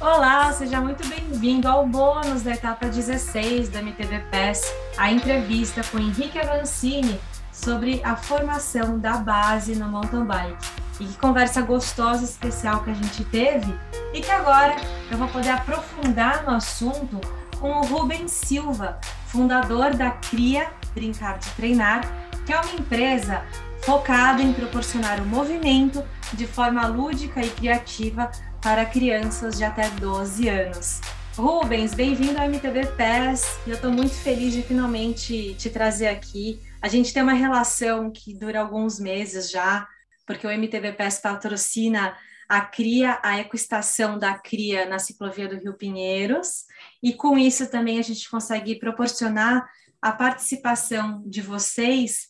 Olá, seja muito bem-vindo ao bônus da etapa 16 da MTV PES, a entrevista com Henrique Avancini sobre a formação da base no mountain bike. E que conversa gostosa, especial que a gente teve e que agora eu vou poder aprofundar no assunto com o Rubens Silva, fundador da CRIA Brincar de Treinar, que é uma empresa focada em proporcionar o movimento de forma lúdica e criativa para crianças de até 12 anos. Rubens, bem-vindo ao MTV PES. Eu estou muito feliz de finalmente te trazer aqui. A gente tem uma relação que dura alguns meses já, porque o MTV PES patrocina a CRIA, a ecoestação da CRIA na ciclovia do Rio Pinheiros, e com isso também a gente consegue proporcionar a participação de vocês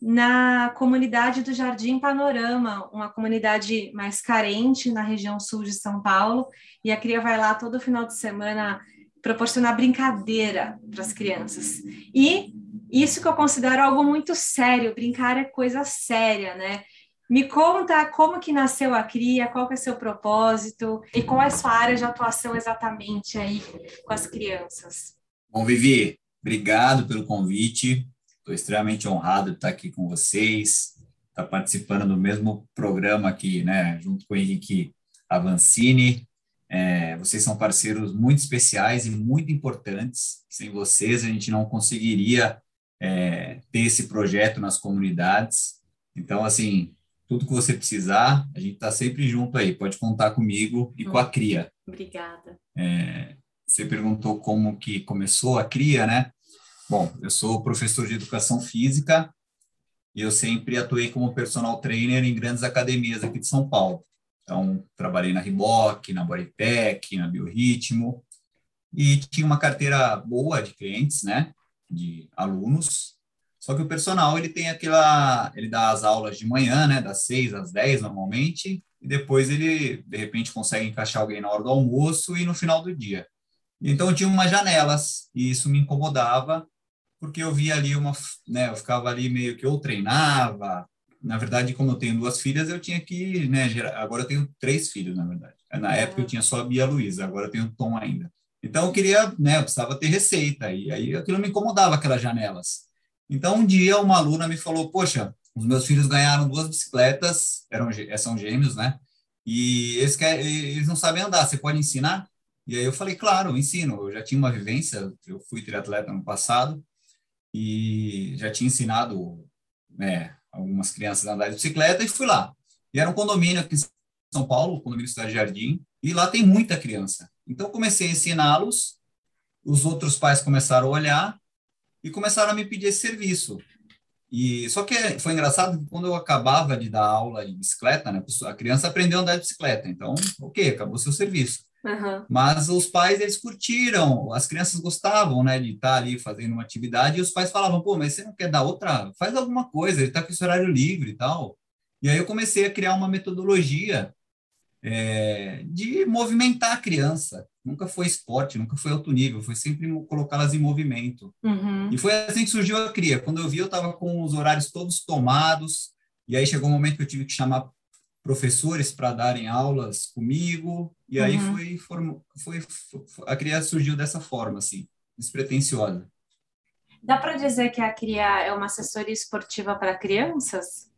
na comunidade do Jardim Panorama, uma comunidade mais carente na região sul de São Paulo, e a Cria vai lá todo final de semana proporcionar brincadeira para as crianças. E isso que eu considero algo muito sério, brincar é coisa séria, né? Me conta como que nasceu a CRIA, qual que é seu propósito e qual é a sua área de atuação exatamente aí com as crianças. Bom, Vivi, obrigado pelo convite. Estou extremamente honrado de estar aqui com vocês, estar participando do mesmo programa aqui, né, junto com o Henrique Avancini. É, vocês são parceiros muito especiais e muito importantes. Sem vocês, a gente não conseguiria é, ter esse projeto nas comunidades. Então, assim, tudo que você precisar, a gente está sempre junto aí. Pode contar comigo e com a Cria. Obrigada. É, você perguntou como que começou a Cria, né? Bom, eu sou professor de educação física e eu sempre atuei como personal trainer em grandes academias aqui de São Paulo. Então, trabalhei na Reebok, na Bodypack, na Biorritmo e tinha uma carteira boa de clientes, né, de alunos. Só que o personal, ele tem aquela, ele dá as aulas de manhã, né, das 6 às 10 normalmente, e depois ele, de repente, consegue encaixar alguém na hora do almoço e no final do dia. Então, eu tinha umas janelas, e isso me incomodava, porque eu via ali uma, né, eu ficava ali meio que eu treinava, na verdade, como eu tenho duas filhas, eu tinha que, né, gerar, agora eu tenho três filhos, na verdade. Na época eu tinha só a Bia Luísa, agora eu tenho o Tom ainda. Então eu queria, né, eu precisava ter receita, e aí aquilo me incomodava, aquelas janelas. Então um dia uma aluna me falou, poxa, os meus filhos ganharam duas bicicletas, eram, são gêmeos, né, e eles, querem, eles não sabem andar, você pode ensinar? E aí eu falei, claro, eu ensino, eu já tinha uma vivência, eu fui triatleta no passado, e já tinha ensinado né, algumas crianças a andar de bicicleta e fui lá. E era um condomínio aqui em São Paulo, o condomínio Cidade Jardim, e lá tem muita criança. Então comecei a ensiná-los, os outros pais começaram a olhar e começaram a me pedir esse serviço. E só que foi engraçado que quando eu acabava de dar aula de bicicleta, né, a criança aprendeu a andar de bicicleta. Então, ok, acabou seu serviço. Uhum. Mas os pais, eles curtiram, as crianças gostavam, né, de estar ali fazendo uma atividade, e os pais falavam, pô, mas você não quer dar outra? Faz alguma coisa, ele está com esse horário livre e tal. E aí eu comecei a criar uma metodologia é, de movimentar a criança. Nunca foi esporte, nunca foi alto nível, foi sempre colocá-las em movimento. Uhum. E foi assim que surgiu a CRIA. Quando eu vi, eu estava com os horários todos tomados, e aí chegou um momento que eu tive que chamar professores para darem aulas comigo, e aí uhum. foi, foi, foi, a CRIA surgiu dessa forma, assim, despretensiosa. Dá para dizer que a CRIA é uma assessoria esportiva para crianças?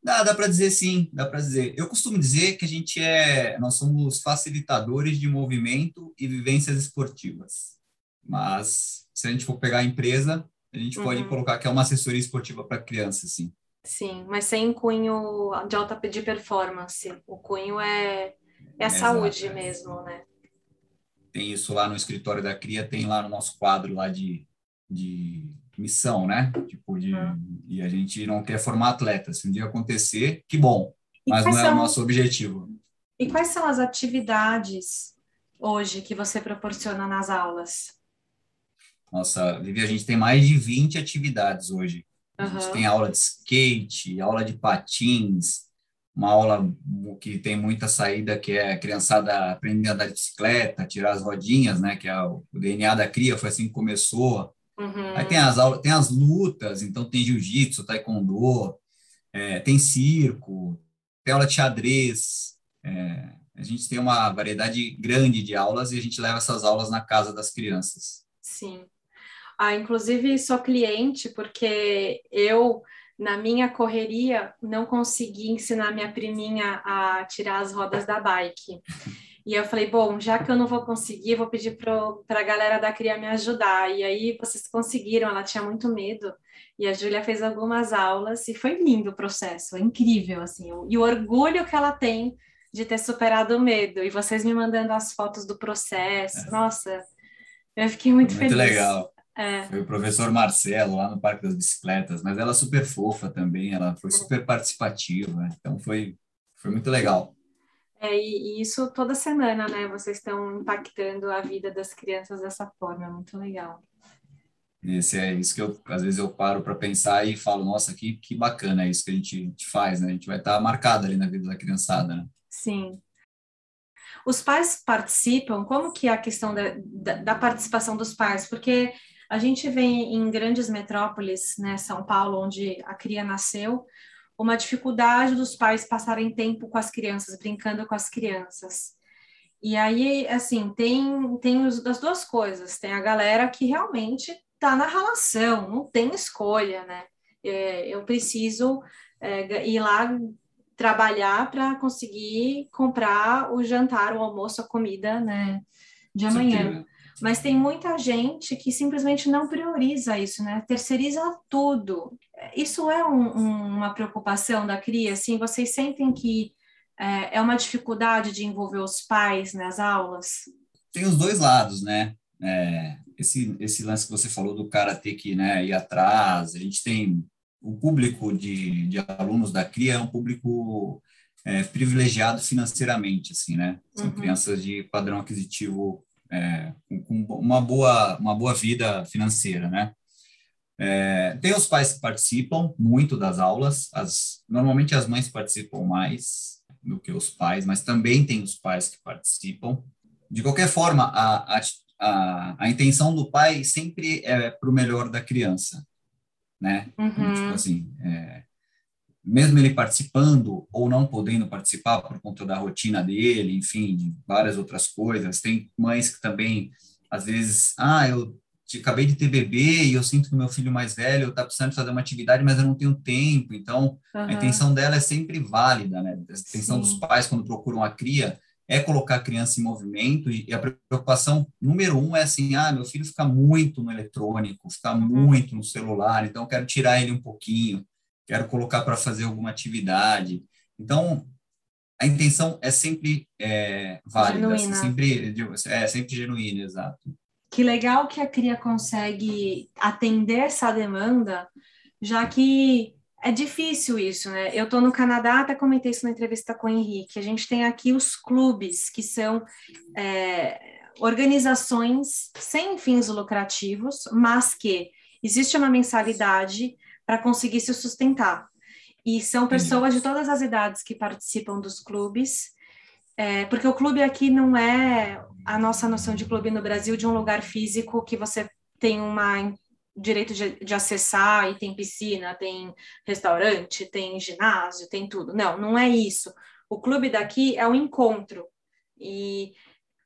Dá, dá para dizer sim, dá para dizer. Eu costumo dizer que a gente é, nós somos facilitadores de movimento e vivências esportivas. Mas se a gente for pegar a empresa, a gente uhum. pode colocar que é uma assessoria esportiva para crianças, sim. Sim, mas sem cunho de alta de performance. O cunho é, é a saúde é. mesmo, né? Tem isso lá no escritório da CRIA, tem lá no nosso quadro lá de, de missão, né? Tipo, de, hum. e a gente não quer formar atletas. Se um dia acontecer, que bom, mas não é são, o nosso objetivo. E quais são as atividades hoje que você proporciona nas aulas? Nossa, Vivi, a gente tem mais de 20 atividades hoje. A gente tem aula de skate, aula de patins, uma aula que tem muita saída, que é a criançada aprender a andar de bicicleta, tirar as rodinhas, né? Que é o DNA da cria, foi assim que começou. Uhum. Aí tem as aulas, tem as lutas, então tem jiu-jitsu, taekwondo, é, tem circo, tem aula de xadrez, é, A gente tem uma variedade grande de aulas e a gente leva essas aulas na casa das crianças. Sim. Ah, inclusive sou cliente porque eu na minha correria não consegui ensinar minha priminha a tirar as rodas da bike. E eu falei, bom, já que eu não vou conseguir, vou pedir para a galera da CRIA me ajudar. E aí vocês conseguiram, ela tinha muito medo. E a Júlia fez algumas aulas e foi lindo o processo, é incrível, assim. E o orgulho que ela tem de ter superado o medo. E vocês me mandando as fotos do processo, é. nossa, eu fiquei muito, muito feliz. Muito legal. É. Foi o professor Marcelo, lá no Parque das Bicicletas, mas ela é super fofa também, ela foi super participativa, então foi, foi muito legal. É, e, e isso toda semana, né? Vocês estão impactando a vida das crianças dessa forma, é muito legal. Esse é isso que eu, às vezes, eu paro para pensar e falo, nossa, que, que bacana é isso que a gente, a gente faz, né? A gente vai estar tá marcado ali na vida da criançada, né? Sim. Os pais participam? Como que é a questão da, da, da participação dos pais? Porque a gente vê em grandes metrópoles, né, São Paulo, onde a cria nasceu, uma dificuldade dos pais passarem tempo com as crianças, brincando com as crianças. E aí, assim, tem, tem as duas coisas. Tem a galera que realmente está na relação, não tem escolha, né? É, eu preciso é, ir lá trabalhar para conseguir comprar o jantar, o almoço, a comida, né, de amanhã. Mas tem muita gente que simplesmente não prioriza isso, né? Terceiriza tudo. Isso é um, um, uma preocupação da cria? Assim, vocês sentem que é, é, uma dificuldade de envolver os pais nas aulas? Tem os dois lados, né? É, esse, esse lance que você falou do cara ter que né, ir atrás, a gente tem o público de, de alunos da CRIA é um público é, privilegiado financeiramente, assim, né? São uhum. crianças de padrão aquisitivo é, com, uma boa, uma boa vida financeira, né? É, tem os pais que participam muito das aulas, as, normalmente as mães participam mais do que os pais, mas também tem os pais que participam. De qualquer forma, a, a, a, a intenção do pai sempre é para o melhor da criança, né? Uhum. Então, tipo assim, é, mesmo ele participando ou não podendo participar por conta da rotina dele, enfim, de várias outras coisas. Tem mães que também, às vezes, ah, eu acabei de ter bebê e eu sinto que meu filho mais velho está precisando fazer uma atividade, mas eu não tenho tempo. Então, uhum. a intenção dela é sempre válida, né? A intenção Sim. dos pais, quando procuram a cria, é colocar a criança em movimento e a preocupação número um é assim, ah, meu filho fica muito no eletrônico, fica uhum. muito no celular, então eu quero tirar ele um pouquinho quero colocar para fazer alguma atividade. Então, a intenção é sempre é, válida, assim, sempre, é sempre genuína, exato. Que legal que a CRIA consegue atender essa demanda, já que é difícil isso, né? Eu estou no Canadá, até comentei isso na entrevista com o Henrique. A gente tem aqui os clubes, que são é, organizações sem fins lucrativos, mas que existe uma mensalidade para conseguir se sustentar. E são pessoas de todas as idades que participam dos clubes, é, porque o clube aqui não é a nossa noção de clube no Brasil de um lugar físico que você tem uma direito de, de, acessar e tem piscina, tem restaurante, tem ginásio, tem tudo. Não, não é isso. O clube daqui é um encontro e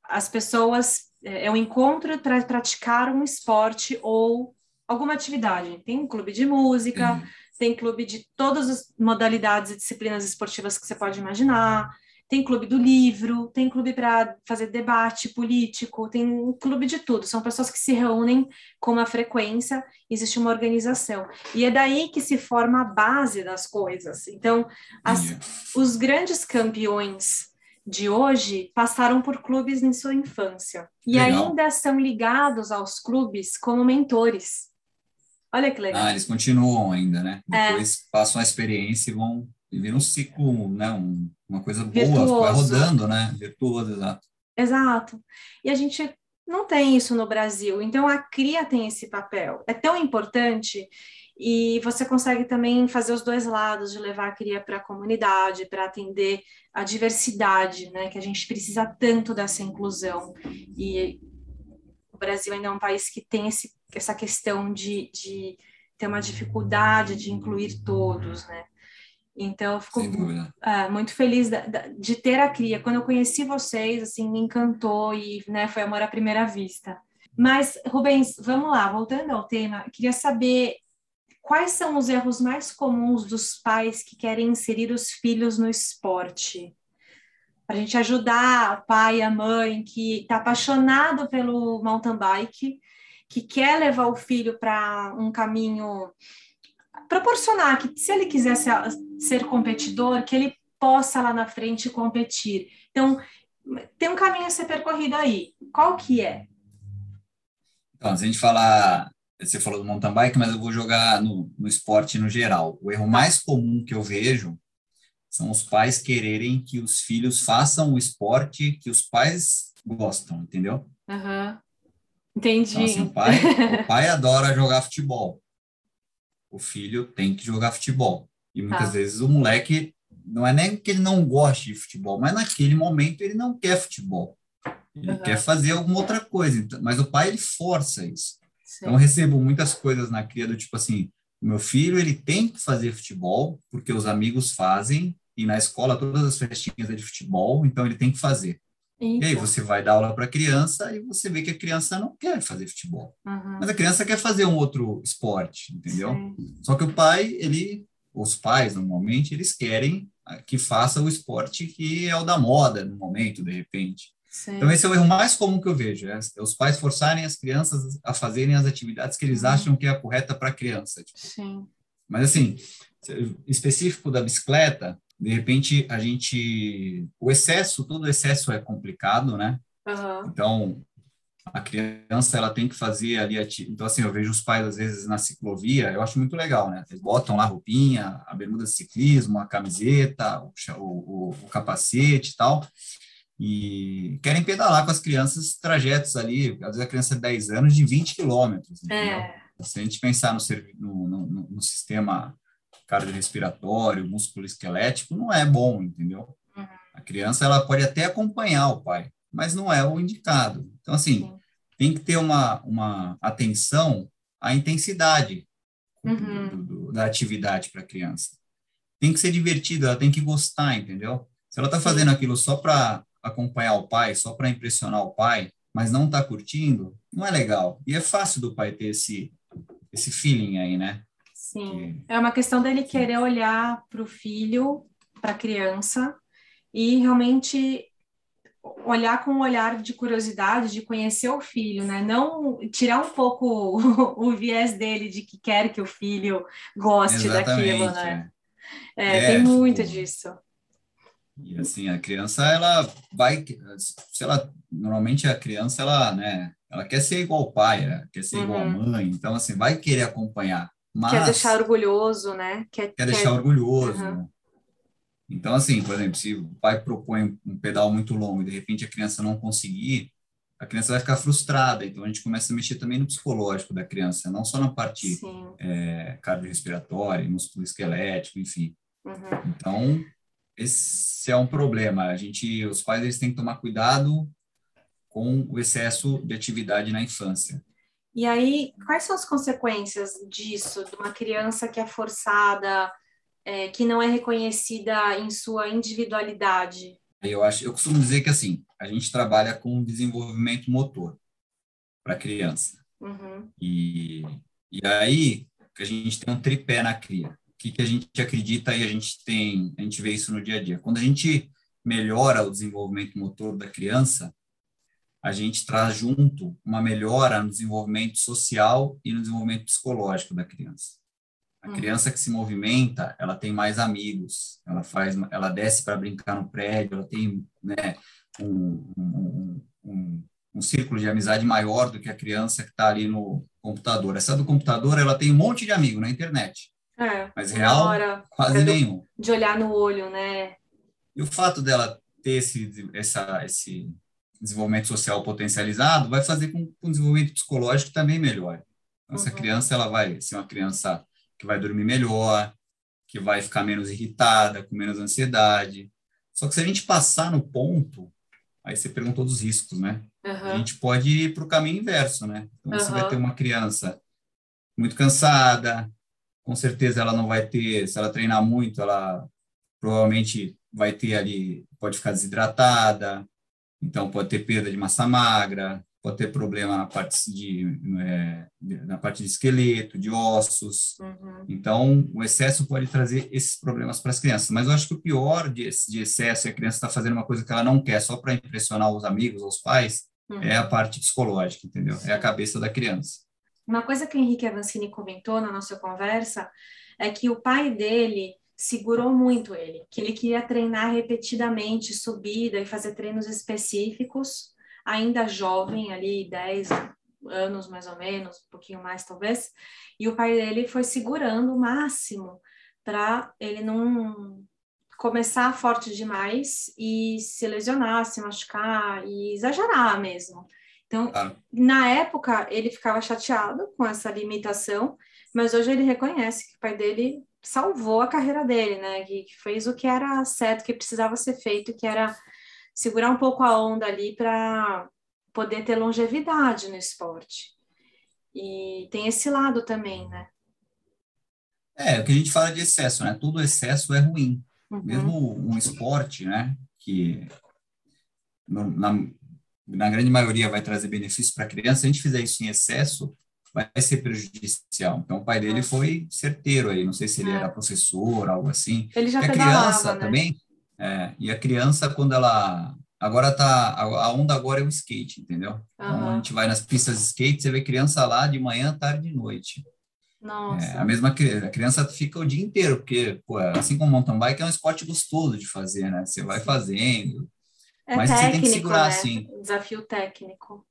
as pessoas é, é um encontro para praticar um esporte ou alguma atividade. Tem clube de música, uhum. tem clube de todas as modalidades e disciplinas esportivas que você pode imaginar, tem clube do livro, tem clube para fazer debate político, tem um clube de tudo. São pessoas que se reúnem com uma frequência, existe uma organização. E é daí que se forma a base das coisas. Então, as, os grandes campeões de hoje passaram por clubes em sua infância e Legal. ainda são ligados aos clubes como mentores. Olha que legal. Ah, eles continuam ainda, né? É. Depois passam a experiência e vão viver um ciclo, né? Um, uma coisa Virtuoso. boa, vai rodando, né? Virtuoso, exato. Exato. E a gente não tem isso no Brasil. Então a cria tem esse papel. É tão importante e você consegue também fazer os dois lados de levar a cria para a comunidade, para atender a diversidade, né? Que a gente precisa tanto dessa inclusão. E o Brasil ainda é um país que tem esse essa questão de, de ter uma dificuldade de incluir todos, né? Então, eu fico é, muito feliz de ter a cria. Quando eu conheci vocês, assim, me encantou e né, foi amor à primeira vista. Mas, Rubens, vamos lá, voltando ao tema, queria saber quais são os erros mais comuns dos pais que querem inserir os filhos no esporte? Para a gente ajudar o pai e a mãe que está apaixonado pelo mountain bike, que quer levar o filho para um caminho, proporcionar que, se ele quiser ser, ser competidor, que ele possa lá na frente competir. Então, tem um caminho a ser percorrido aí. Qual que é? Então, se a gente falar, você falou do mountain bike, mas eu vou jogar no, no esporte no geral. O erro mais comum que eu vejo são os pais quererem que os filhos façam o esporte que os pais gostam, entendeu? Uhum. Entendi. Então, assim, o, pai, o pai adora jogar futebol. O filho tem que jogar futebol. E muitas tá. vezes o moleque, não é nem que ele não goste de futebol, mas naquele momento ele não quer futebol. Ele uhum. quer fazer alguma outra coisa. Então, mas o pai, ele força isso. Sim. Então, eu recebo muitas coisas na cria do tipo assim, meu filho, ele tem que fazer futebol, porque os amigos fazem, e na escola todas as festinhas é de futebol, então ele tem que fazer. E aí você vai dar aula para a criança e você vê que a criança não quer fazer futebol. Uhum. Mas a criança quer fazer um outro esporte, entendeu? Sim. Só que o pai, ele, os pais normalmente, eles querem que faça o esporte que é o da moda no momento, de repente. Sim. Então esse é o erro mais comum que eu vejo, é, os pais forçarem as crianças a fazerem as atividades que eles acham que é a correta para a criança. Tipo. Sim. Mas assim, específico da bicicleta, de repente a gente o excesso todo excesso é complicado né uhum. então a criança ela tem que fazer ali então assim eu vejo os pais às vezes na ciclovia eu acho muito legal né eles botam lá a roupinha a bermuda de ciclismo a camiseta o, o, o capacete e tal e querem pedalar com as crianças trajetos ali às vezes a criança de 10 anos de 20 quilômetros é. se a gente pensar no, no, no, no sistema cardiorrespiratório, músculo esquelético, não é bom, entendeu? Uhum. A criança ela pode até acompanhar o pai, mas não é o indicado. Então, assim, Sim. tem que ter uma, uma atenção à intensidade uhum. do, do, da atividade para a criança. Tem que ser divertido, ela tem que gostar, entendeu? Se ela está fazendo aquilo só para acompanhar o pai, só para impressionar o pai, mas não está curtindo, não é legal. E é fácil do pai ter esse, esse feeling aí, né? Sim, é uma questão dele querer olhar para o filho, para a criança, e realmente olhar com um olhar de curiosidade, de conhecer o filho, né? Não tirar um pouco o, o viés dele de que quer que o filho goste Exatamente, daquilo, né? É, é, tem muito tipo, disso. E assim, a criança, ela vai, sei lá, normalmente a criança, ela, né, ela quer ser igual ao pai, ela quer ser uhum. igual à mãe, então assim, vai querer acompanhar. Mas, quer deixar orgulhoso, né? Quer, quer deixar quer... orgulhoso. Uhum. Então, assim, por exemplo, se o pai propõe um pedal muito longo e de repente a criança não conseguir, a criança vai ficar frustrada. Então, a gente começa a mexer também no psicológico da criança, não só na parte é, cardiorrespiratória, músculo esquelético, enfim. Uhum. Então, esse é um problema. A gente, os pais, eles têm que tomar cuidado com o excesso de atividade na infância. E aí, quais são as consequências disso, de uma criança que é forçada, é, que não é reconhecida em sua individualidade? Eu acho, eu costumo dizer que assim, a gente trabalha com desenvolvimento motor para criança. Uhum. E, e aí a gente tem um tripé na cria. O que, que a gente acredita e a gente tem, a gente vê isso no dia a dia. Quando a gente melhora o desenvolvimento motor da criança, a gente traz junto uma melhora no desenvolvimento social e no desenvolvimento psicológico da criança. A uhum. criança que se movimenta, ela tem mais amigos, ela faz, ela desce para brincar no prédio, ela tem né, um, um, um, um, círculo de amizade maior do que a criança que está ali no computador. Essa do computador, ela tem um monte de amigo na internet, é, mas real, quase nenhum. De olhar no olho, né? E o fato dela ter esse, essa, esse desenvolvimento social potencializado, vai fazer com que o desenvolvimento psicológico também melhore. Então, uhum. essa criança ela vai ser uma criança que vai dormir melhor, que vai ficar menos irritada, com menos ansiedade. Só que se a gente passar no ponto, aí você perguntou dos riscos, né? Uhum. A gente pode ir para o caminho inverso, né? Então, uhum. você vai ter uma criança muito cansada, com certeza ela não vai ter, se ela treinar muito, ela provavelmente vai ter ali, pode ficar desidratada, então pode ter perda de massa magra, pode ter problema na parte de, é, na parte de esqueleto, de ossos. Uhum. Então, o excesso pode trazer esses problemas para as crianças. Mas eu acho que o pior de, de excesso é a criança está fazendo uma coisa que ela não quer só para impressionar os amigos, os pais, uhum. é a parte psicológica, entendeu? É a cabeça da criança. Uma coisa que o Henrique Avancini comentou na nossa conversa é que o pai dele segurou muito ele, que ele queria treinar repetidamente subida e fazer treinos específicos, ainda jovem, ali 10 anos mais ou menos, um pouquinho mais talvez, e o pai dele foi segurando o máximo para ele não começar forte demais e se lesionar, se machucar e exagerar mesmo. Então, claro. na época, ele ficava chateado com essa limitação, mas hoje ele reconhece que o pai dele salvou a carreira dele, né? Que, que fez o que era certo, que precisava ser feito, que era segurar um pouco a onda ali para poder ter longevidade no esporte. E tem esse lado também, né? É, o que a gente fala de excesso, né? Todo excesso é ruim. Uhum. Mesmo um esporte, né? Que na, na grande maioria vai trazer benefícios para a criança, se a gente fizer isso em excesso, vai ser prejudicial. Então, o pai dele Nossa. foi certeiro aí, não sei se ele é. era professor, algo assim. Ele já e a criança né? também, é, e a criança, quando ela... Agora tá... A onda agora é o skate, entendeu? Uhum. Então, a gente vai nas pistas de skate, você vê criança lá de manhã, tarde e noite. Nossa. É, a mesma a criança fica o dia inteiro, porque, pô, assim como mountain bike é um esporte gostoso de fazer, né? Você vai fazendo, é Mas técnico, você tem que segurar, né? assim. Desafio técnico.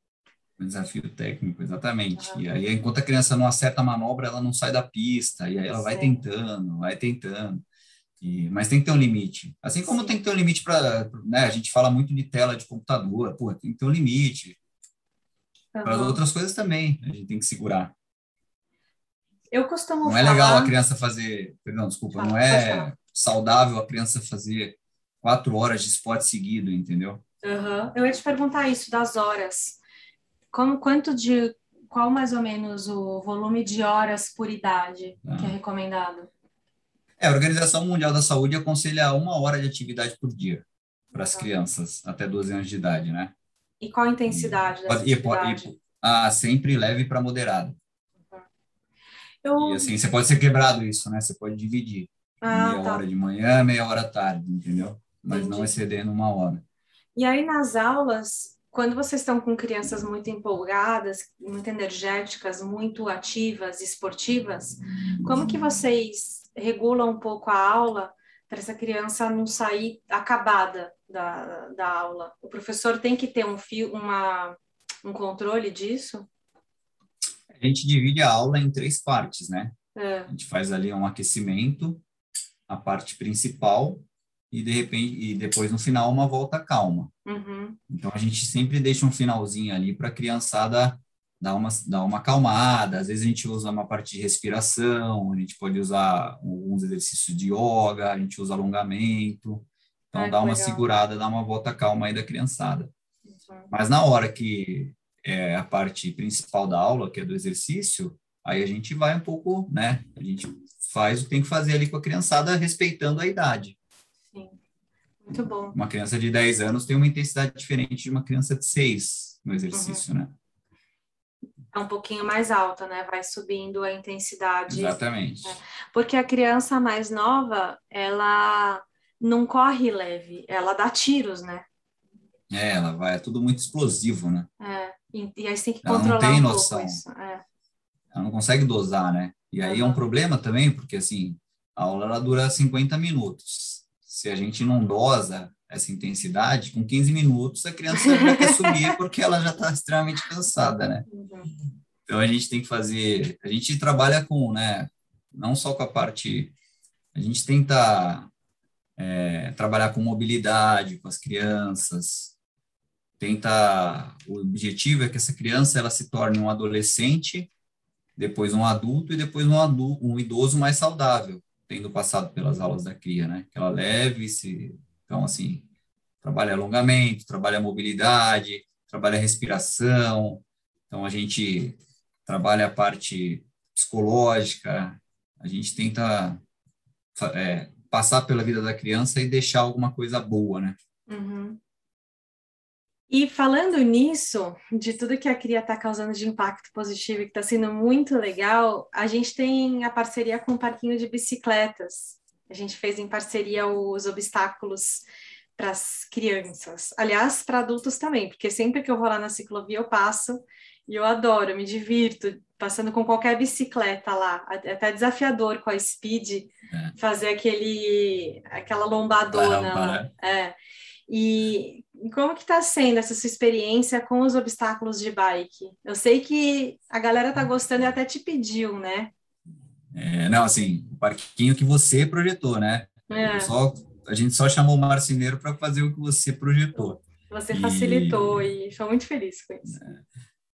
Desafio técnico, exatamente. E aí, enquanto a criança não acerta a manobra, ela não sai da pista, e aí ela vai tentando, vai tentando. E, mas tem que ter um limite. Assim como Sim. tem que ter um limite para. Né, a gente fala muito de tela de computador, pô, tem que ter um limite. Uhum. Para as outras coisas também, a gente tem que segurar. Eu costumo Não falar... é legal a criança fazer. Perdão, desculpa, Fala, não é saudável a criança fazer quatro horas de esporte seguido, entendeu? Uhum. Eu ia te perguntar isso das horas. Como quanto de qual mais ou menos o volume de horas por idade ah. que é recomendado? É, a Organização Mundial da Saúde aconselha uma hora de atividade por dia para as uhum. crianças até 12 anos de idade, né? E qual a intensidade dessa e, atividade? E, ah, sempre leve para moderado. Uhum. Eu... E assim, você pode ser quebrado isso, né? Você pode dividir. Ah, meia tá. hora de manhã, meia hora à tarde, entendeu? mas Entendi. não excedendo uma hora. E aí nas aulas, quando vocês estão com crianças muito empolgadas, muito energéticas, muito ativas, esportivas, como que vocês regulam um pouco a aula para essa criança não sair acabada da, da aula? O professor tem que ter um fio, uma, um controle disso? A gente divide a aula em três partes, né? É. A gente faz ali um aquecimento, a parte principal, e de repente e depois no final uma volta calma. Uhum. Então a gente sempre deixa um finalzinho ali para a criançada dar uma dar uma acalmada. Às vezes a gente usa uma parte de respiração, a gente pode usar alguns exercícios de yoga, a gente usa alongamento. Então dá uma legal. segurada, dá uma volta calma aí da criançada. Uhum. Mas na hora que é a parte principal da aula, que é do exercício, aí a gente vai um pouco, né? A gente faz o que tem que fazer ali com a criançada, respeitando a idade. Muito bom. Uma criança de 10 anos tem uma intensidade diferente de uma criança de 6 no exercício, uhum. né? É um pouquinho mais alta, né? Vai subindo a intensidade. Exatamente. Né? Porque a criança mais nova, ela não corre leve, ela dá tiros, né? É, ela vai, é tudo muito explosivo, né? É, e, e aí você tem que ela controlar não tem um noção. isso. É. Ela não consegue dosar, né? E aí uhum. é um problema também, porque assim, a aula ela dura 50 minutos se a gente não dosa essa intensidade, com 15 minutos a criança já quer subir porque ela já está extremamente cansada, né? Então a gente tem que fazer, a gente trabalha com, né, não só com a parte, a gente tenta é, trabalhar com mobilidade com as crianças, tenta, o objetivo é que essa criança ela se torne um adolescente, depois um adulto e depois um adulto, um idoso mais saudável tendo passado pelas aulas da CRIA, né? Que ela leve se então assim, trabalha alongamento, trabalha mobilidade, trabalha respiração. Então a gente trabalha a parte psicológica, A gente tenta é, passar pela vida da criança e deixar alguma coisa boa, né? Uhum. E falando nisso, de tudo que a Cria está causando de impacto positivo e que está sendo muito legal, a gente tem a parceria com o Parquinho de Bicicletas. A gente fez em parceria os obstáculos para as crianças. Aliás, para adultos também, porque sempre que eu vou lá na ciclovia eu passo e eu adoro, eu me divirto passando com qualquer bicicleta lá. É até desafiador com a Speed é. fazer aquele aquela lombadona. Para, para. É. E como que está sendo essa sua experiência com os obstáculos de bike? Eu sei que a galera está gostando e até te pediu, né? É, não, assim, o parquinho que você projetou, né? É. Só, a gente só chamou o marceneiro para fazer o que você projetou. Você facilitou e, estou muito feliz com isso. É,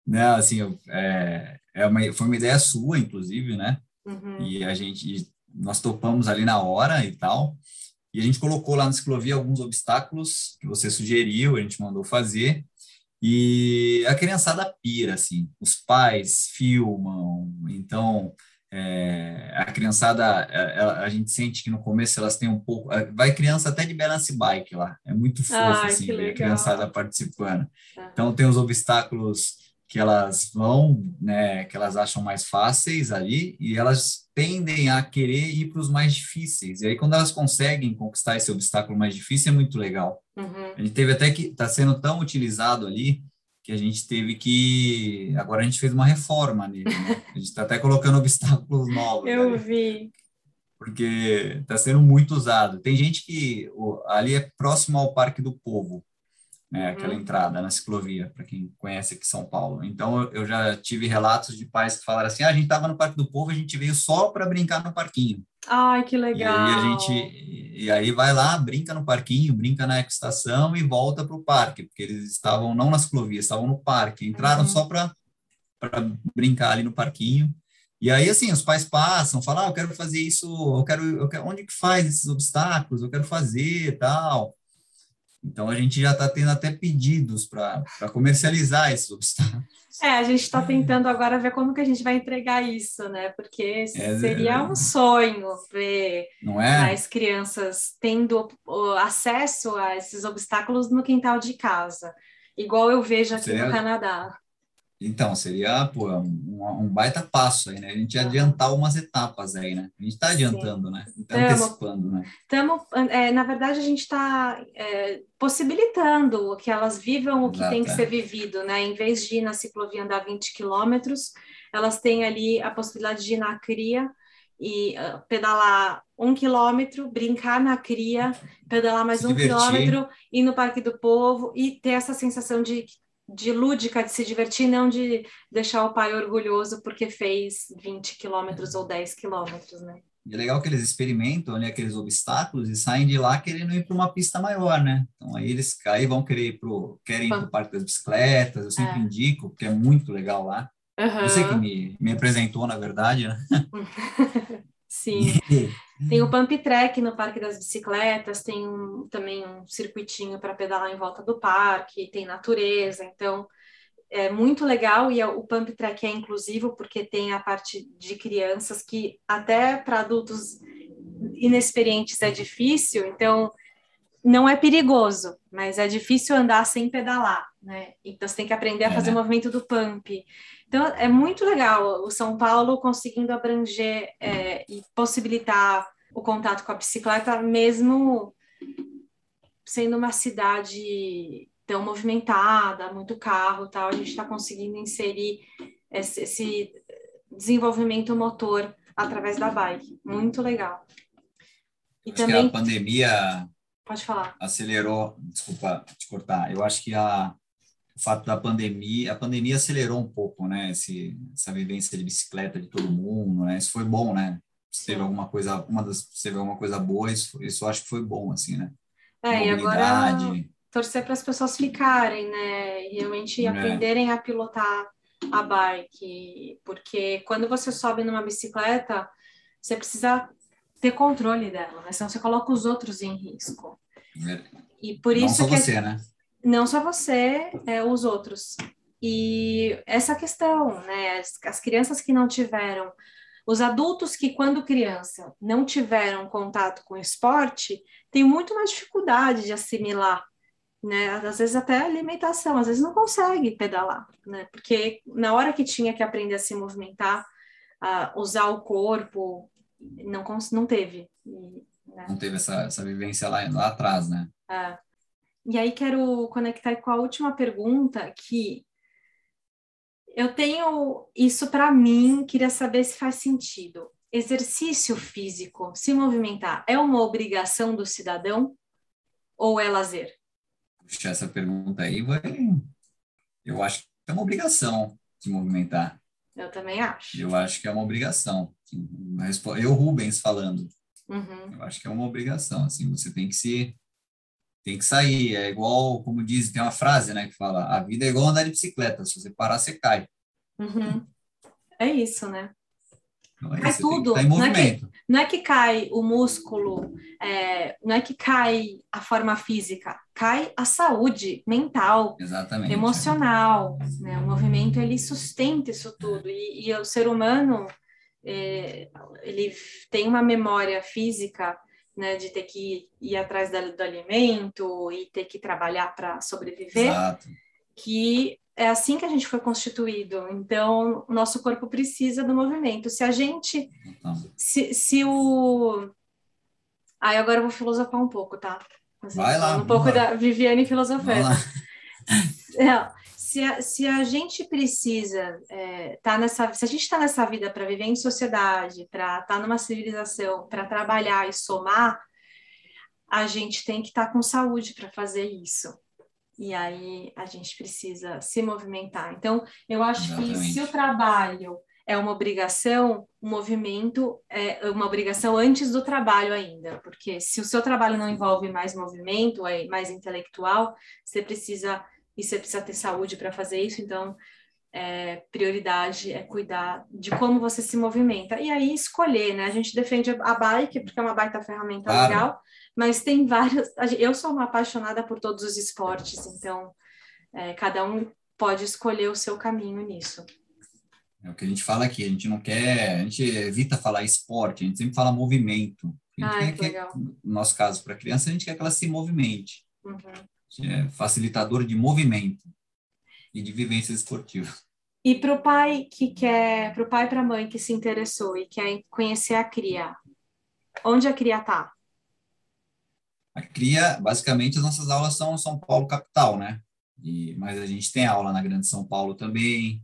não, assim, é, é uma, foi uma ideia sua, inclusive, né? Uhum. E a gente, nós topamos ali na hora e tal. E a gente colocou lá na ciclovia alguns obstáculos que você sugeriu, a gente mandou fazer. E a criançada pira, assim, os pais filmam, então é, a criançada, é, a, a, gente sente que no começo elas têm um pouco, é, vai criança até de balance bike lá, é muito fofo, Ai, assim, ver a criançada participando. Então tem os obstáculos que elas vão, né, que elas acham mais fáceis ali, e elas tendem a querer ir para os mais difíceis. E aí, quando elas conseguem conquistar esse obstáculo mais difícil, é muito legal. Uhum. A gente teve até que, está sendo tão utilizado ali, que a gente teve que, agora a gente fez uma reforma nele, né? A gente está até colocando obstáculos novos. Eu ali, vi. Porque está sendo muito usado. Tem gente que, ali é próximo ao Parque do Povo, né, aquela uhum. entrada na ciclovia, para quem conhece aqui São Paulo. Então, eu, já tive relatos de pais que falaram assim: ah, a gente estava no Parque do Povo, a gente veio só para brincar no parquinho. Ai, que legal! E aí, a gente, e aí vai lá, brinca no parquinho, brinca na estação e volta para o parque, porque eles estavam não na ciclovia, estavam no parque, entraram uhum. só para brincar ali no parquinho. E aí, assim, os pais passam, falam, ah, eu quero fazer isso, eu quero, eu quero, onde que faz esses obstáculos? Eu quero fazer, tal. Então a gente já está tendo até pedidos para comercializar esses obstáculos. É, a gente está tentando agora ver como que a gente vai entregar isso, né? Porque é, seria é, um sonho ver é? as crianças tendo acesso a esses obstáculos no quintal de casa, igual eu vejo aqui seria... no Canadá. Então, seria pô, um, um, baita passo aí, né? A gente ia adiantar umas etapas aí, né? A gente está adiantando, Sim. né? Está antecipando, né? Tamo, é, na verdade, a gente está é, possibilitando que elas vivam o que Exato, tem que é. ser vivido, né? Em vez de ir na ciclovia andar 20 quilômetros, elas têm ali a possibilidade de ir na cria e uh, pedalar um quilômetro, brincar na cria, pedalar mais Se um divertir. quilômetro, ir no Parque do Povo e ter essa sensação de de lúdica, de se divertir, não de deixar o pai orgulhoso porque fez 20 quilômetros ou 10 quilômetros, né? E é legal que eles experimentam ali aqueles obstáculos e saem de lá querendo ir para uma pista maior, né? Então aí eles aí vão querer ir pro, querem ir para o Parque das Bicicletas, eu sempre é. indico, porque é muito legal lá. Uhum. Você que me, me apresentou, na verdade, né? Sim. Tem o pump track no Parque das Bicicletas, tem um, também um circuitinho para pedalar em volta do parque, tem natureza, então é muito legal e é, o pump track é inclusivo porque tem a parte de crianças que até para adultos inexperientes é difícil, então não é perigoso, mas é difícil andar sem pedalar, né? Então você tem que aprender a fazer é, né? o movimento do pump. Então, é muito legal o São Paulo conseguindo abranger é, e possibilitar o contato com a bicicleta, mesmo sendo uma cidade tão movimentada, muito carro tal, a gente está conseguindo inserir esse, esse, desenvolvimento motor através da bike. Muito legal. E acho também... que a pandemia Pode falar. acelerou, desculpa te cortar, eu acho que a, o fato da pandemia, a pandemia acelerou um pouco, né, esse, essa vivência de bicicleta de todo mundo, né, isso foi bom, né, se teve alguma coisa, uma das, se teve alguma coisa boa, isso, isso eu acho que foi bom, assim, né. É, e agora torcer para as pessoas ficarem, né, e realmente é. aprenderem a pilotar a bike, porque quando você sobe numa bicicleta, você precisa ter controle dela, né, senão você coloca os outros em risco. É. E por isso Não só que você, né? Não só você, é, os outros. E essa questão, né, as, as crianças que não tiveram Os adultos que, quando criança, não tiveram contato com esporte, têm muito mais dificuldade de assimilar, né? Às vezes até alimentação, às vezes não consegue pedalar, né? Porque na hora que tinha que aprender a se movimentar, a usar o corpo, não, não teve. Né? Não teve essa, essa vivência lá, lá atrás, né? É. E aí quero conectar com a última pergunta, que eu tenho isso para mim, queria saber se faz sentido. Exercício físico, se movimentar, é uma obrigação do cidadão ou é lazer? Puxa, essa pergunta aí vai. Eu acho que é uma obrigação se movimentar. Eu também acho. Eu acho que é uma obrigação. Eu, Rubens, falando. Uhum. Eu acho que é uma obrigação. Assim, você tem que se tem que sair. É igual, como diz, tem uma frase, né, que fala: a vida é igual andar de bicicleta. Se você parar, você cai. Uhum. É isso, né? Então, é cai isso, tudo. Tá não, é que, não é que cai o músculo, é, não é que cai a forma física, cai a saúde mental, Exatamente, emocional. É. Né? O movimento ele sustenta isso tudo e, e o ser humano é, ele tem uma memória física né, de ter que ir atrás do, alimento e ter que trabalhar para sobreviver, Exato. que é assim que a gente foi constituído. Então, o nosso corpo precisa do movimento. Se a gente. Se, se o. Aí agora eu vou filosofar um pouco, tá? Assim, Vai lá. Um pouco lá. da Viviane filosofando. É, se, a, se a gente precisa é, tá nessa. Se a gente está nessa vida para viver em sociedade, para estar tá numa civilização, para trabalhar e somar, a gente tem que estar tá com saúde para fazer isso e aí a gente precisa se movimentar. Então, eu acho Exatamente. que se o trabalho é uma obrigação, o movimento é uma obrigação antes do trabalho ainda, porque se o seu trabalho não envolve mais movimento, é mais intelectual, você precisa e você precisa ter saúde para fazer isso, então é, prioridade é cuidar de como você se movimenta. E aí escolher, né? A gente defende a bike porque é uma baita ferramenta claro. legal, mas tem várias. Eu sou uma apaixonada por todos os esportes, então é, cada um pode escolher o seu caminho nisso. É o que a gente fala aqui, a gente não quer, a gente evita falar esporte, a gente sempre fala movimento. A gente ah, quer, no nosso caso, para criança, a gente quer que ela se movimente. Uhum. É facilitador de movimento e de vivências esportivas. E para o pai que quer, para o pai para a mãe que se interessou e quer conhecer a cria, onde a cria está? A CRIA, basicamente, as nossas aulas são São Paulo capital, né? E, mas a gente tem aula na Grande São Paulo também.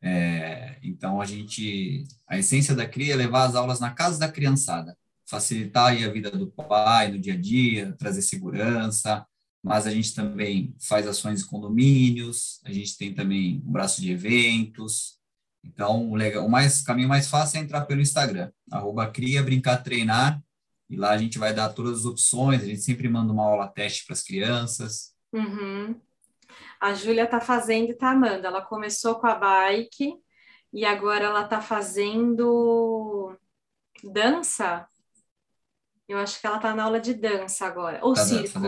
É, então, a gente... A essência da CRIA é levar as aulas na casa da criançada. Facilitar a vida do pai no dia a dia, trazer segurança. Mas a gente também faz ações em condomínios. A gente tem também um braço de eventos. Então, o, legal, o mais, caminho mais fácil é entrar pelo Instagram. Arroba CRIA Brincar Treinar e lá a gente vai dar todas as opções, a gente sempre manda uma aula teste para as crianças. Uhum. A Júlia está fazendo e está amando. Ela começou com a bike e agora ela está fazendo dança. Eu acho que ela está na aula de dança agora. Ou tá circo.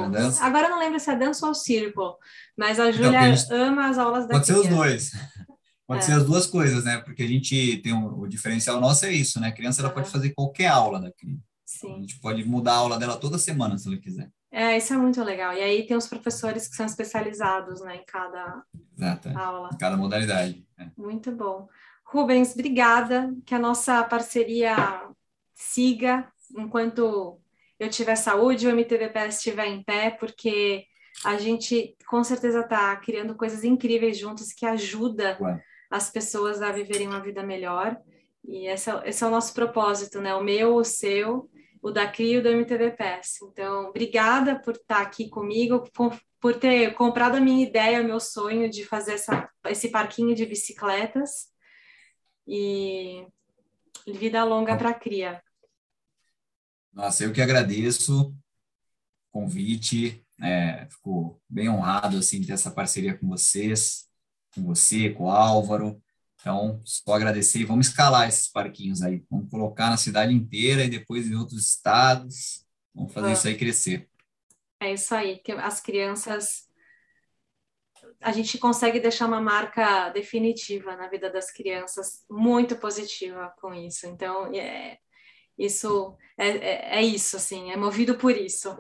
Agora eu não lembro se é dança ou circo, mas a então, Júlia então, gente... ama as aulas da Pode ser os dois. Pode é. ser as duas coisas, né? Porque a gente tem um, o diferencial nosso é isso, né? A criança ela uhum. pode fazer qualquer aula da criança. Sim. A gente pode mudar a aula dela toda semana, se ela quiser. É, isso é muito legal. E aí tem os professores que são especializados né, em cada Exato, é. aula. Em cada modalidade. É. Muito bom. Rubens, obrigada. Que a nossa parceria siga enquanto eu tiver saúde o MTVPS estiver em pé, porque a gente com certeza está criando coisas incríveis juntos que ajuda Ué. as pessoas a viverem uma vida melhor. E esse é, esse é o nosso propósito, né? O meu, o seu, o da CRI e o do MTVPS. Então, obrigada por estar aqui comigo, por ter comprado a minha ideia, o meu sonho de fazer essa, esse parquinho de bicicletas. E vida longa para a CRIA. Nossa, eu que agradeço o convite, é, fico bem honrado assim, de ter essa parceria com vocês, com você, com o Álvaro, então, só agradecer e vamos escalar esses parquinhos aí. Vamos colocar na cidade inteira e depois em outros estados. Vamos fazer isso aí crescer. É isso aí, que as crianças a gente consegue deixar uma marca definitiva na vida das crianças, muito positiva com isso. Então, é, isso é, é, é isso, assim, é movido por isso.